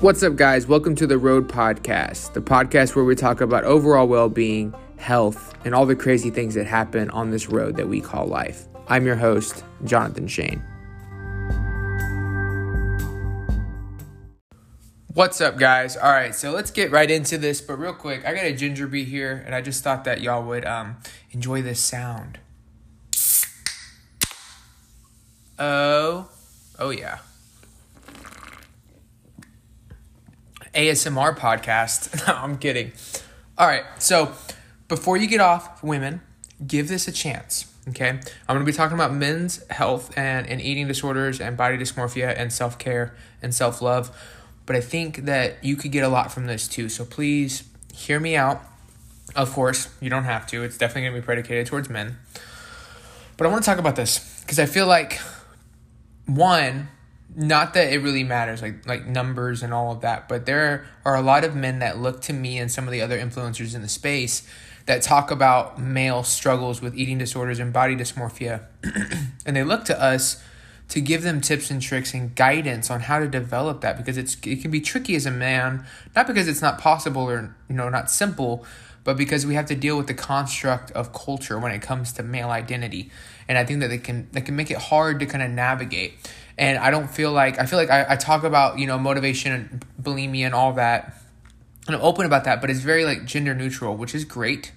What's up, guys? Welcome to the Road Podcast, the podcast where we talk about overall well being, health, and all the crazy things that happen on this road that we call life. I'm your host, Jonathan Shane. What's up, guys? All right, so let's get right into this. But real quick, I got a ginger bee here, and I just thought that y'all would um, enjoy this sound. Oh, oh yeah. ASMR podcast. no, I'm kidding. All right, so before you get off, women, give this a chance. Okay, I'm going to be talking about men's health and, and eating disorders and body dysmorphia and self care and self love. But I think that you could get a lot from this too. So please hear me out. Of course, you don't have to. It's definitely going to be predicated towards men. But I want to talk about this because I feel like one, not that it really matters like like numbers and all of that but there are a lot of men that look to me and some of the other influencers in the space that talk about male struggles with eating disorders and body dysmorphia and they look to us to give them tips and tricks and guidance on how to develop that because it's it can be tricky as a man not because it's not possible or you know not simple but because we have to deal with the construct of culture when it comes to male identity. And i think that they can they can make it hard to kind of navigate and I don't feel like I feel like I, I talk about you know motivation and bulimia and all that, and I'm open about that, but it's very like gender neutral, which is great.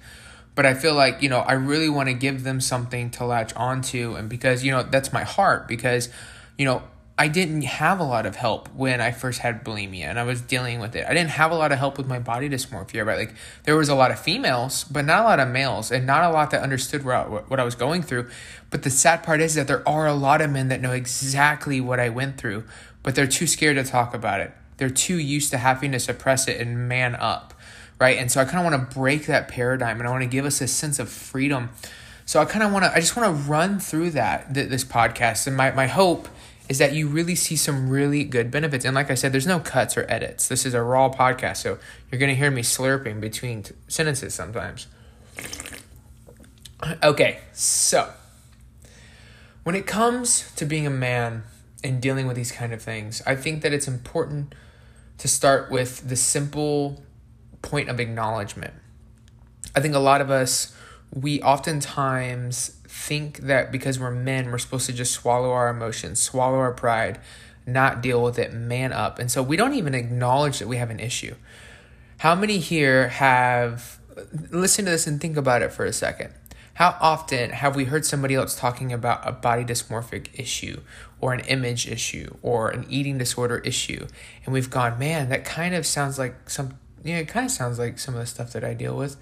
But I feel like you know I really want to give them something to latch onto, and because you know that's my heart because you know I didn't have a lot of help when I first had bulimia and I was dealing with it. I didn't have a lot of help with my body dysmorphia, right? Like there was a lot of females, but not a lot of males, and not a lot that understood what I, was going through. But the sad part is that there are a lot of men that know exactly what I went through, but they're too scared to talk about it. They're too used to having to suppress it and man up, right? And so I kind of want to break that paradigm and I want to give us a sense of freedom. So I kind of want to, I just want to run through that, this podcast. And my, my hope is that you really see some really good benefits. And like I said, there's no cuts or edits. This is a raw podcast, so you're going to hear me slurping between t- sentences sometimes. Okay, so when it comes to being a man and dealing with these kind of things, I think that it's important to start with the simple point of acknowledgement. I think a lot of us, we oftentimes think that because we're men, we're supposed to just swallow our emotions, swallow our pride, not deal with it, man up. And so we don't even acknowledge that we have an issue. How many here have, listen to this and think about it for a second. How often have we heard somebody else talking about a body dysmorphic issue or an image issue or an eating disorder issue? And we've gone, man, that kind of sounds like some, you know, it kind of sounds like some of the stuff that I deal with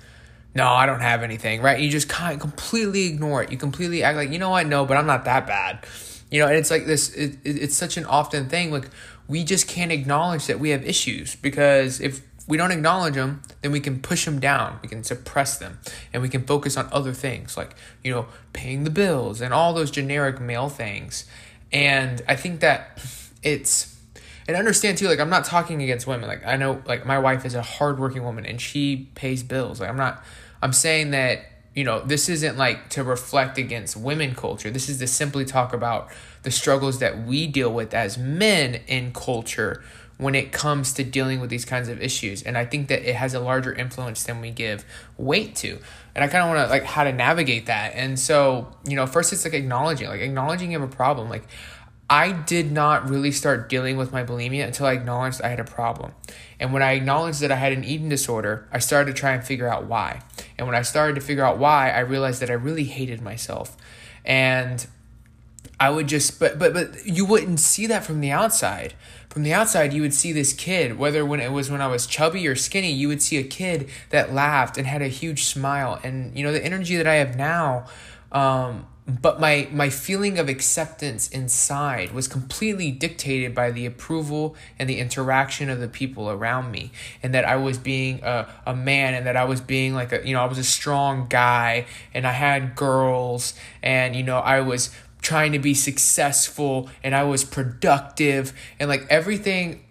no, I don't have anything, right? You just kind of completely ignore it. You completely act like, you know what? No, but I'm not that bad. You know, and it's like this, it, it, it's such an often thing. Like, we just can't acknowledge that we have issues because if we don't acknowledge them, then we can push them down, we can suppress them, and we can focus on other things like, you know, paying the bills and all those generic male things. And I think that it's, and understand too, like, I'm not talking against women. Like, I know, like, my wife is a hardworking woman and she pays bills. Like, I'm not, I'm saying that, you know, this isn't like to reflect against women culture. This is to simply talk about the struggles that we deal with as men in culture when it comes to dealing with these kinds of issues. And I think that it has a larger influence than we give weight to. And I kind of want to like how to navigate that. And so, you know, first it's like acknowledging, like acknowledging you have a problem. Like I did not really start dealing with my bulimia until I acknowledged I had a problem. And when I acknowledged that I had an eating disorder, I started to try and figure out why. And when I started to figure out why, I realized that I really hated myself. And I would just but but but you wouldn't see that from the outside. From the outside, you would see this kid, whether when it was when I was chubby or skinny, you would see a kid that laughed and had a huge smile. And you know, the energy that I have now, um, but my my feeling of acceptance inside was completely dictated by the approval and the interaction of the people around me and that i was being a, a man and that i was being like a you know i was a strong guy and i had girls and you know i was trying to be successful and i was productive and like everything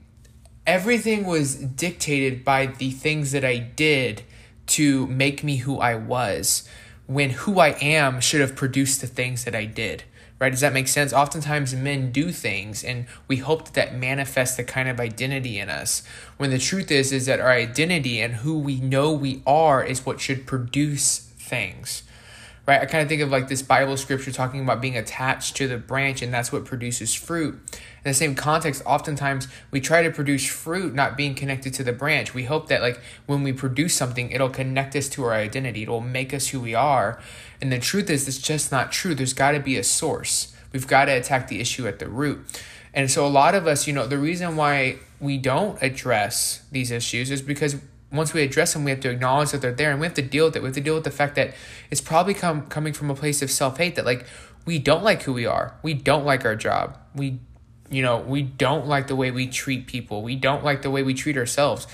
everything was dictated by the things that i did to make me who i was when who I am should have produced the things that I did, right? Does that make sense? Oftentimes men do things and we hope that that manifests the kind of identity in us. When the truth is is that our identity and who we know we are is what should produce things. Right? I kind of think of like this Bible scripture talking about being attached to the branch and that's what produces fruit. In the same context, oftentimes we try to produce fruit not being connected to the branch. We hope that like when we produce something, it'll connect us to our identity. It'll make us who we are. And the truth is, it's just not true. There's got to be a source. We've got to attack the issue at the root. And so, a lot of us, you know, the reason why we don't address these issues is because once we address them, we have to acknowledge that they're there and we have to deal with it. We have to deal with the fact that it's probably come coming from a place of self hate that, like, we don't like who we are. We don't like our job. We, you know, we don't like the way we treat people. We don't like the way we treat ourselves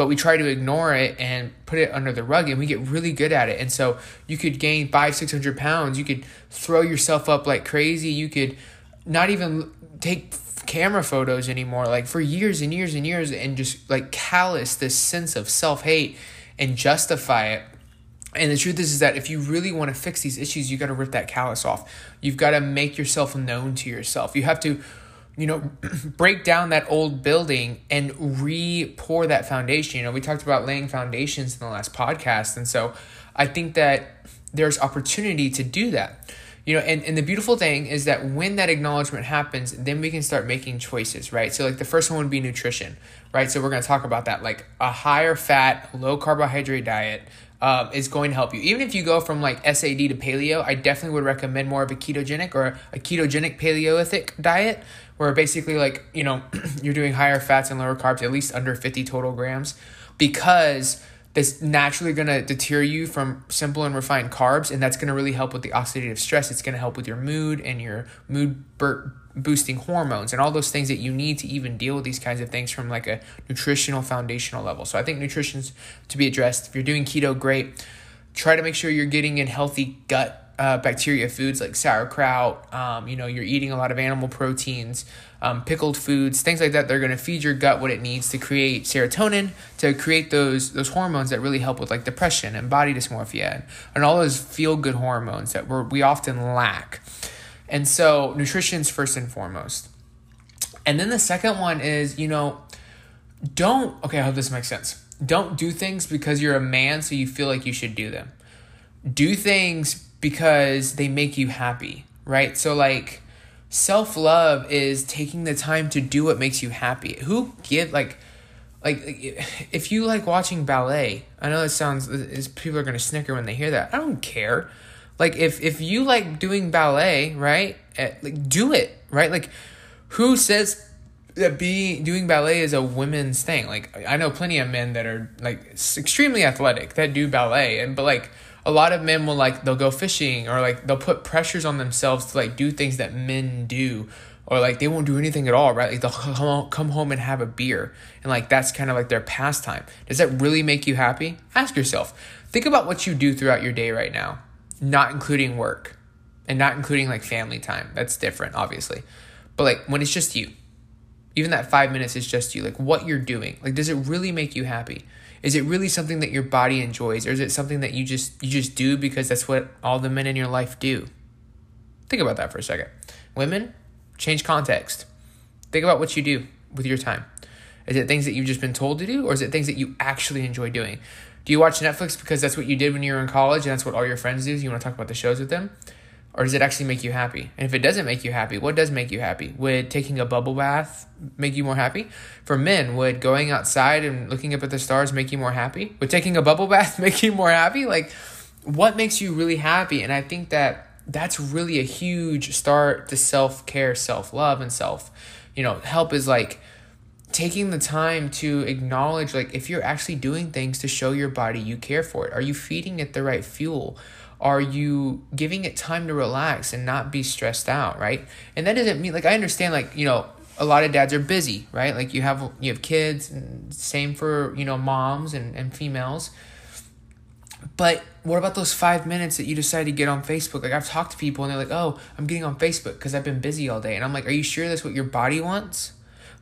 but we try to ignore it and put it under the rug and we get really good at it and so you could gain five six hundred pounds you could throw yourself up like crazy you could not even take camera photos anymore like for years and years and years and just like callous this sense of self-hate and justify it and the truth is, is that if you really want to fix these issues, you got to rip that callus off. You've got to make yourself known to yourself. You have to you know, break down that old building and re pour that foundation. You know, we talked about laying foundations in the last podcast. And so I think that there's opportunity to do that. You know, and, and the beautiful thing is that when that acknowledgement happens, then we can start making choices, right? So, like, the first one would be nutrition, right? So, we're going to talk about that. Like, a higher fat, low carbohydrate diet, um, is going to help you. Even if you go from like SAD to paleo, I definitely would recommend more of a ketogenic or a ketogenic paleolithic diet, where basically like you know you're doing higher fats and lower carbs, at least under fifty total grams, because that's naturally going to deter you from simple and refined carbs and that's going to really help with the oxidative stress. It's going to help with your mood and your mood boosting hormones and all those things that you need to even deal with these kinds of things from like a nutritional foundational level. So i think nutrition's to be addressed. If you're doing keto great. Try to make sure you're getting in healthy gut uh, bacteria foods like sauerkraut. Um, you know, you're eating a lot of animal proteins, um, pickled foods, things like that. They're going to feed your gut what it needs to create serotonin to create those those hormones that really help with like depression and body dysmorphia and, and all those feel good hormones that we we often lack. And so, nutrition's first and foremost. And then the second one is, you know, don't. Okay, I hope this makes sense. Don't do things because you're a man, so you feel like you should do them. Do things because they make you happy, right? So, like, self love is taking the time to do what makes you happy. Who give, like, like if you like watching ballet i know it sounds is people are to snicker when they hear that. I don't care. Like if if you like doing ballet right eh, like do it right? Like who says that being doing ballet is a women's thing? Like i know plenty of men that are like extremely athletic that do ballet and but like a lot of men will like they'll go fishing or like they'll put pressures on themselves to like do things that men do or like they won't do anything at all right? Like they'll come home and have a beer. And like that's kind of like their pastime. Does that really make you happy? Ask yourself. Think about what you do throughout your day right now not including work and not including like family time. That's different obviously. But like when it's just you even that five minutes is just you like what you're doing like does it really make you happy is it really something that your body enjoys or is it something that you just you just do because that's what all the men in your life do? Think about that for a second. Women change context. Think about what you do with your time. Is it things that you've just been told to do or is it things that you actually enjoy doing? Do you watch netflix because that's what you did when you were in college and that's what all your friends do? You want to talk about the shows with them or does it actually make you happy? And if it doesn't make you happy, what does make you happy? Would taking a bubble bath make you more happy? For men, would going outside and looking up at the stars make you more happy? Would taking a bubble bath make you more happy? Like, what makes you really happy? And I think that that's really a huge start to self care, self love, and self, you know, help is like taking the time to acknowledge like if you're actually doing things to show your body you care for it. Are you feeding it the right fuel? Are you giving it time to relax and not be stressed out, right? And that doesn't mean like I understand like, you know, a lot of dads are busy, right? Like you have you have kids and same for, you know, moms and, and females. But what about those five minutes that you decide to get on Facebook? Like I've talked to people and they're like, "Oh, I'm getting on Facebook because I've been busy all day." And I'm like, "Are you sure that's what your body wants?"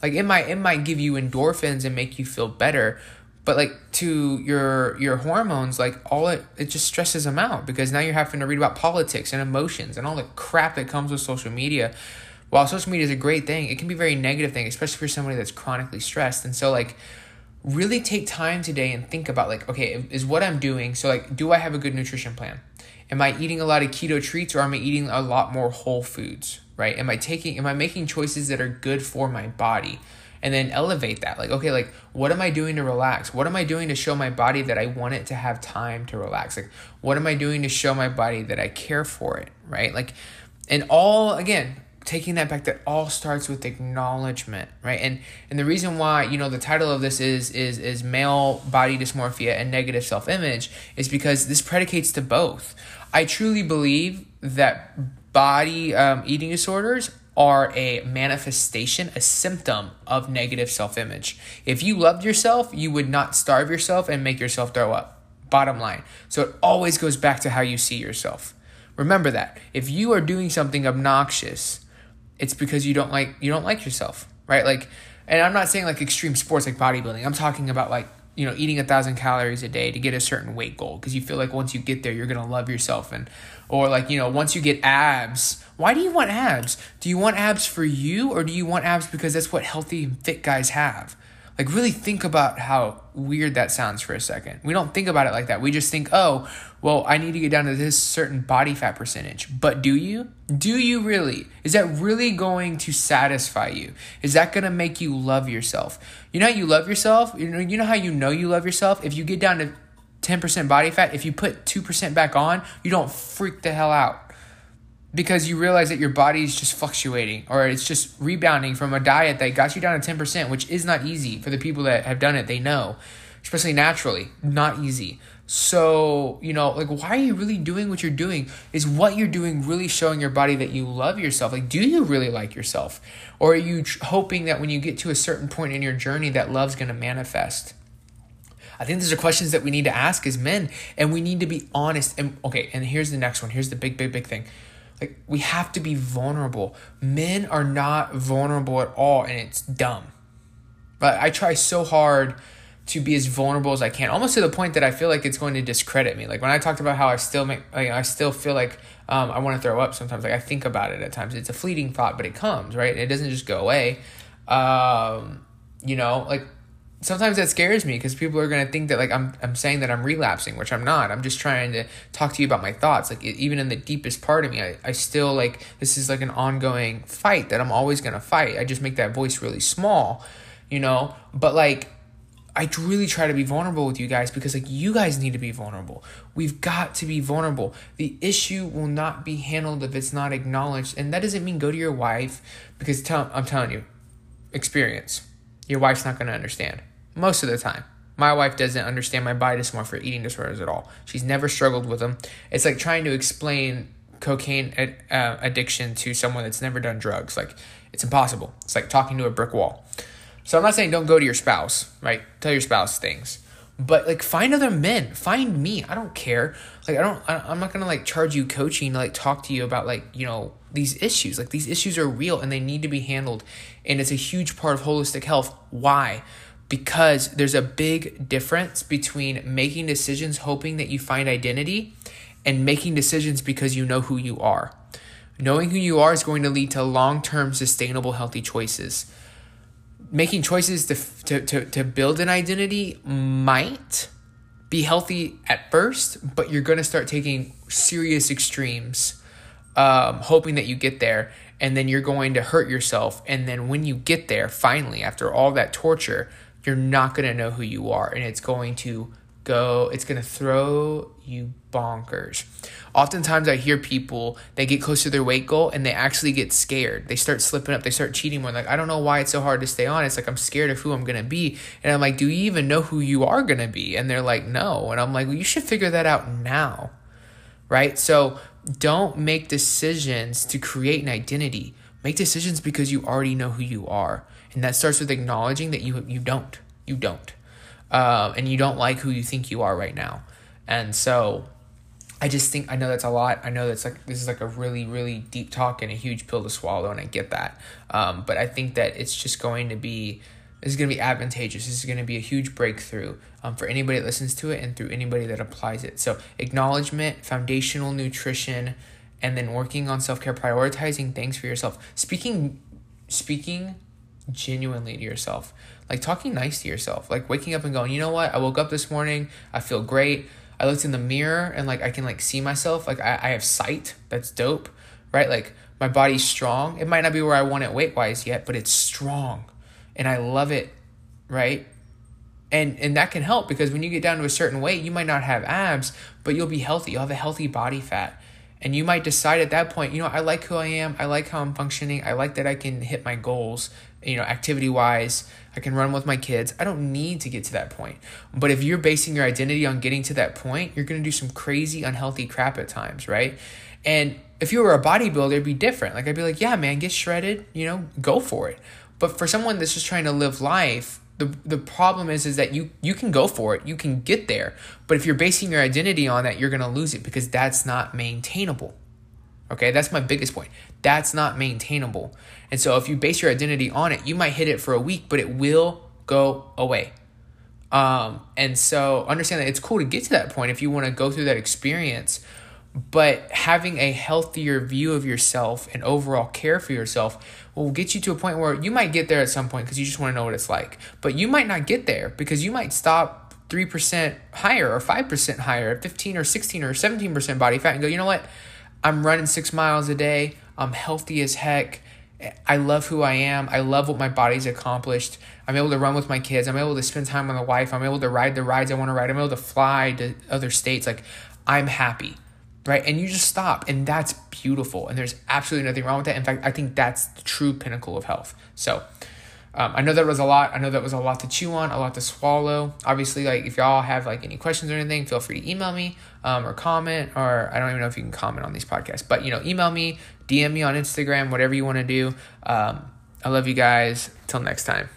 Like it might it might give you endorphins and make you feel better, but like to your your hormones like all it it just stresses them out because now you're having to read about politics and emotions and all the crap that comes with social media. While social media is a great thing it can be a very negative thing especially for somebody that's chronically stressed. And so like really take time today and think about like okay is what i'm doing so like do i have a good nutrition plan? Am i eating a lot of keto treats or am i eating a lot more whole foods right? Am i taking am i making choices that are good for my body and then elevate that. Like okay like what am i doing to relax? What am i doing to show my body that i want it to have time to relax? Like what am i doing to show my body that i care for it right? Like and all again taking that back that all starts with acknowledgement right? And and the reason why you know the title of this is is is male body dysmorphia and negative self-image is because this predicates to both. I truly believe that body um, eating disorders are a manifestation, a symptom of negative self image. If you loved yourself, you would not starve yourself and make yourself throw up. Bottom line. So it always goes back to how you see yourself. Remember that. If you are doing something obnoxious, it's because you don't like you don't like yourself, right? Like and I'm not saying like extreme sports like bodybuilding. I'm talking about like you know eating a thousand calories a day to get a certain weight goal because you feel like once you get there you're gonna love yourself and or like you know once you get abs why do you want abs? Do you want abs for you or do you want abs because that's what healthy and fit guys have? Like really think about how weird that sounds for a second. We don't think about it like that. We just think oh well i need to get down to this certain body fat percentage. But do you? Do you really? Is that really going to satisfy you? Is that going to make you love yourself? You know how you love yourself? You know you know how you know you love yourself? If you get down to 10% body fat, if you put 2% back on, you don't freak the hell out because you realize that your body is just fluctuating or it's just rebounding from a diet that got you down to 10%, which is not easy for the people that have done it. They know, especially naturally, not easy. So, you know, like, why are you really doing what you're doing? Is what you're doing really showing your body that you love yourself? Like, do you really like yourself? Or are you hoping that when you get to a certain point in your journey, that love's to manifest? I think these are questions that we need to ask as men, and we need to be honest. And okay, and here's the next one. Here's the big, big, big thing. Like we have to be vulnerable. Men are not vulnerable at all, and it's dumb. But I try so hard to be as vulnerable as I can, almost to the point that I feel like it's going to discredit me. Like when I talked about how I still make, like I still feel like um, I want to throw up sometimes. Like I think about it at times. It's a fleeting thought, but it comes right. It doesn't just go away. Um, you know, like sometimes that scares me because people are going to think that like I'm I'm saying that I'm relapsing, which I'm not. I'm just trying to talk to you about my thoughts. Like it, even in the deepest part of me, I, I still like this is like an ongoing fight that I'm always going to fight. I just make that voice really small, you know? But like I really try to be vulnerable with you guys because like you guys need to be vulnerable. We've got to be vulnerable. The issue will not be handled if it's not acknowledged. And that doesn't mean go to your wife because tell, I'm telling you, experience. Your wife's not going to understand most of the time. My wife doesn't understand my body dysmorphia eating disorders at all. She's never struggled with them. It's like trying to explain cocaine uh, addiction to someone that's never done drugs. Like, it's impossible. It's like talking to a brick wall. So I'm not saying don't go to your spouse, right? Tell your spouse things. But like find other men, find me. I don't care. Like I don't I'm not going to like charge you coaching to like talk to you about like, you know, these issues. Like these issues are real and they need to be handled and it's a huge part of holistic health. Why? Because there's a big difference between making decisions hoping that you find identity and making decisions because you know who you are. Knowing who you are is going to lead to long term, sustainable, healthy choices. Making choices to, to, to, to build an identity might be healthy at first, but you're going to start taking serious extremes, um, hoping that you get there. And then you're going to hurt yourself. And then when you get there, finally, after all that torture, you're not going to know who you are and it's going to go it's going to throw you bonkers. Oftentimes i hear people they get close to their weight goal and they actually get scared. They start slipping up they start cheating more like i don't know why it's so hard to stay on it's like i'm scared of who i'm going to be. And i'm like do you even know who you are going to be? And they're like no. And i'm like well you should figure that out now. Right? So don't make decisions to create an identity. Make decisions because you already know who you are and that starts with acknowledging that you you don't you don't uh, and you don't like who you think you are right now and so i just think i know that's a lot i know that's like this is like a really really deep talk and a huge pill to swallow and i get that um, but i think that it's just going to be This is going to be advantageous. This is going to be a huge breakthrough um, for anybody that listens to it and through anybody that applies it. So, acknowledgement, foundational nutrition, and then working on self care, prioritizing things for yourself. Speaking, speaking genuinely to yourself, like talking nice to yourself, like waking up and going, you know what? I woke up this morning. I feel great. I looked in the mirror and like I can like see myself. Like I, I have sight. That's dope, right? Like my body's strong. It might not be where I want it weight wise yet, but it's strong and I love it, right? And and that can help because when you get down to a certain weight, you might not have abs, but you'll be healthy. You'll have a healthy body fat. And you might decide at that point, you know, I like who I am. I like how I'm functioning. I like that I can hit my goals, you know, activity wise. I can run with my kids. I don't need to get to that point. But if you're basing your identity on getting to that point, you're going to do some crazy, unhealthy crap at times, right? And if you were a bodybuilder, it'd be different. Like, I'd be like, yeah, man, get shredded, you know, go for it. But for someone that's just trying to live life, the the problem is is that you you can go for it, you can get there, but if you're basing your identity on that, you're gonna lose it because that's not maintainable. Okay, that's my biggest point. That's not maintainable. And so if you base your identity on it, you might hit it for a week, but it will go away. Um, and so understand that it's cool to get to that point if you want to go through that experience, but having a healthier view of yourself and overall care for yourself will get you to a point where you might get there at some point because you just want to know what it's like. But you might not get there because you might stop 3% higher or 5% higher at 15 or 16 or 17% body fat and go, you know what? I'm running six miles a day. I'm healthy as heck. I love who I am. I love what my body's accomplished. I'm able to run with my kids. I'm able to spend time with my wife. I'm able to ride the rides I want to ride. I'm able to fly to other states. Like, I'm happy right? And you just stop, and that's beautiful. And there's absolutely nothing wrong with that. In fact, I think that's the true pinnacle of health. So, um, I know that was a lot. I know that was a lot to chew on, a lot to swallow. Obviously, like if y'all have like any questions or anything, feel free to email me um, or comment. Or I don't even know if you can comment on these podcasts, but you know, email me, DM me on Instagram, whatever you want to do. Um, I love you guys. Till next time.